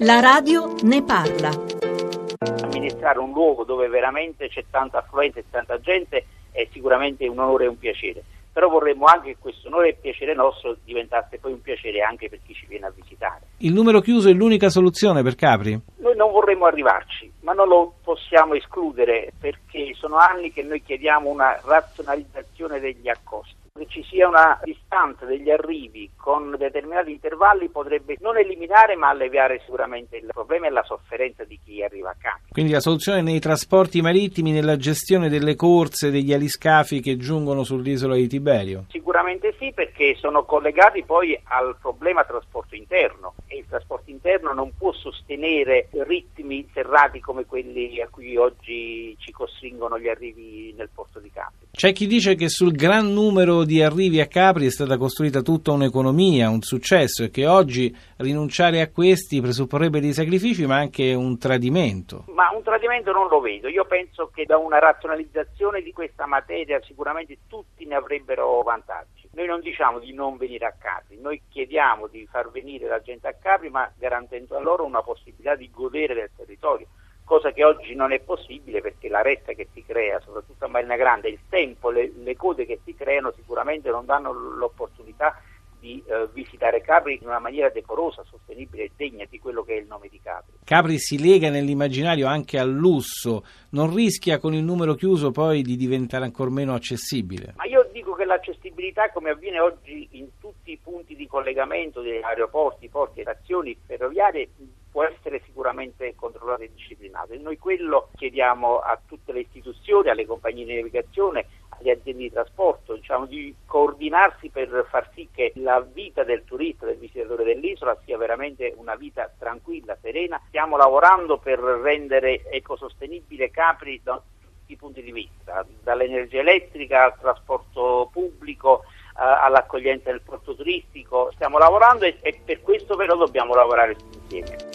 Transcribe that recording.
La radio ne parla. Amministrare un luogo dove veramente c'è tanta affluenza e tanta gente è sicuramente un onore e un piacere, però vorremmo anche che questo onore e piacere nostro diventasse poi un piacere anche per chi ci viene a visitare. Il numero chiuso è l'unica soluzione per Capri? Noi non vorremmo arrivarci, ma non lo possiamo escludere perché sono anni che noi chiediamo una razionalizzazione degli accosti che ci sia una distanza degli arrivi con determinati intervalli potrebbe non eliminare ma alleviare sicuramente il problema e la sofferenza di chi arriva a campo. Quindi la soluzione nei trasporti marittimi, nella gestione delle corse, degli aliscafi che giungono sull'isola di Tiberio? Sicuramente sì perché sono collegati poi al problema trasporto interno e il trasporto interno non può sostenere ritmi serrati come quelli a cui oggi ci costringono gli arrivi nel porto di Capri. C'è chi dice che sul gran numero di arrivi a Capri è stata costruita tutta un'economia, un successo e che oggi rinunciare a questi presupporrebbe dei sacrifici ma anche un tradimento. Ma un tradimento non lo vedo, io penso che da una razionalizzazione di questa materia sicuramente tutti ne avrebbero vantaggi. Noi non diciamo di non venire a Capri, noi chiediamo di far venire la gente a Capri ma garantendo a loro una possibilità di godere del territorio cosa che oggi non è possibile perché la retta che si crea, soprattutto a Marina Grande, il tempo, le, le code che si creano sicuramente non danno l'opportunità di eh, visitare Capri in una maniera decorosa, sostenibile e degna di quello che è il nome di Capri. Capri si lega nell'immaginario anche al lusso, non rischia con il numero chiuso poi di diventare ancora meno accessibile? Ma io dico che l'accessibilità come avviene oggi in tutti i punti di collegamento degli aeroporti, porti e stazioni ferroviarie può essere sicuramente controllato e disciplinato e noi quello chiediamo a tutte le istituzioni, alle compagnie di navigazione, alle aziende di trasporto, diciamo, di coordinarsi per far sì che la vita del turista, del visitatore dell'isola sia veramente una vita tranquilla, serena. Stiamo lavorando per rendere ecosostenibile Capri da tutti i punti di vista, dall'energia elettrica al trasporto pubblico eh, all'accoglienza del porto turistico. Stiamo lavorando e, per questo però dobbiamo lavorare insieme.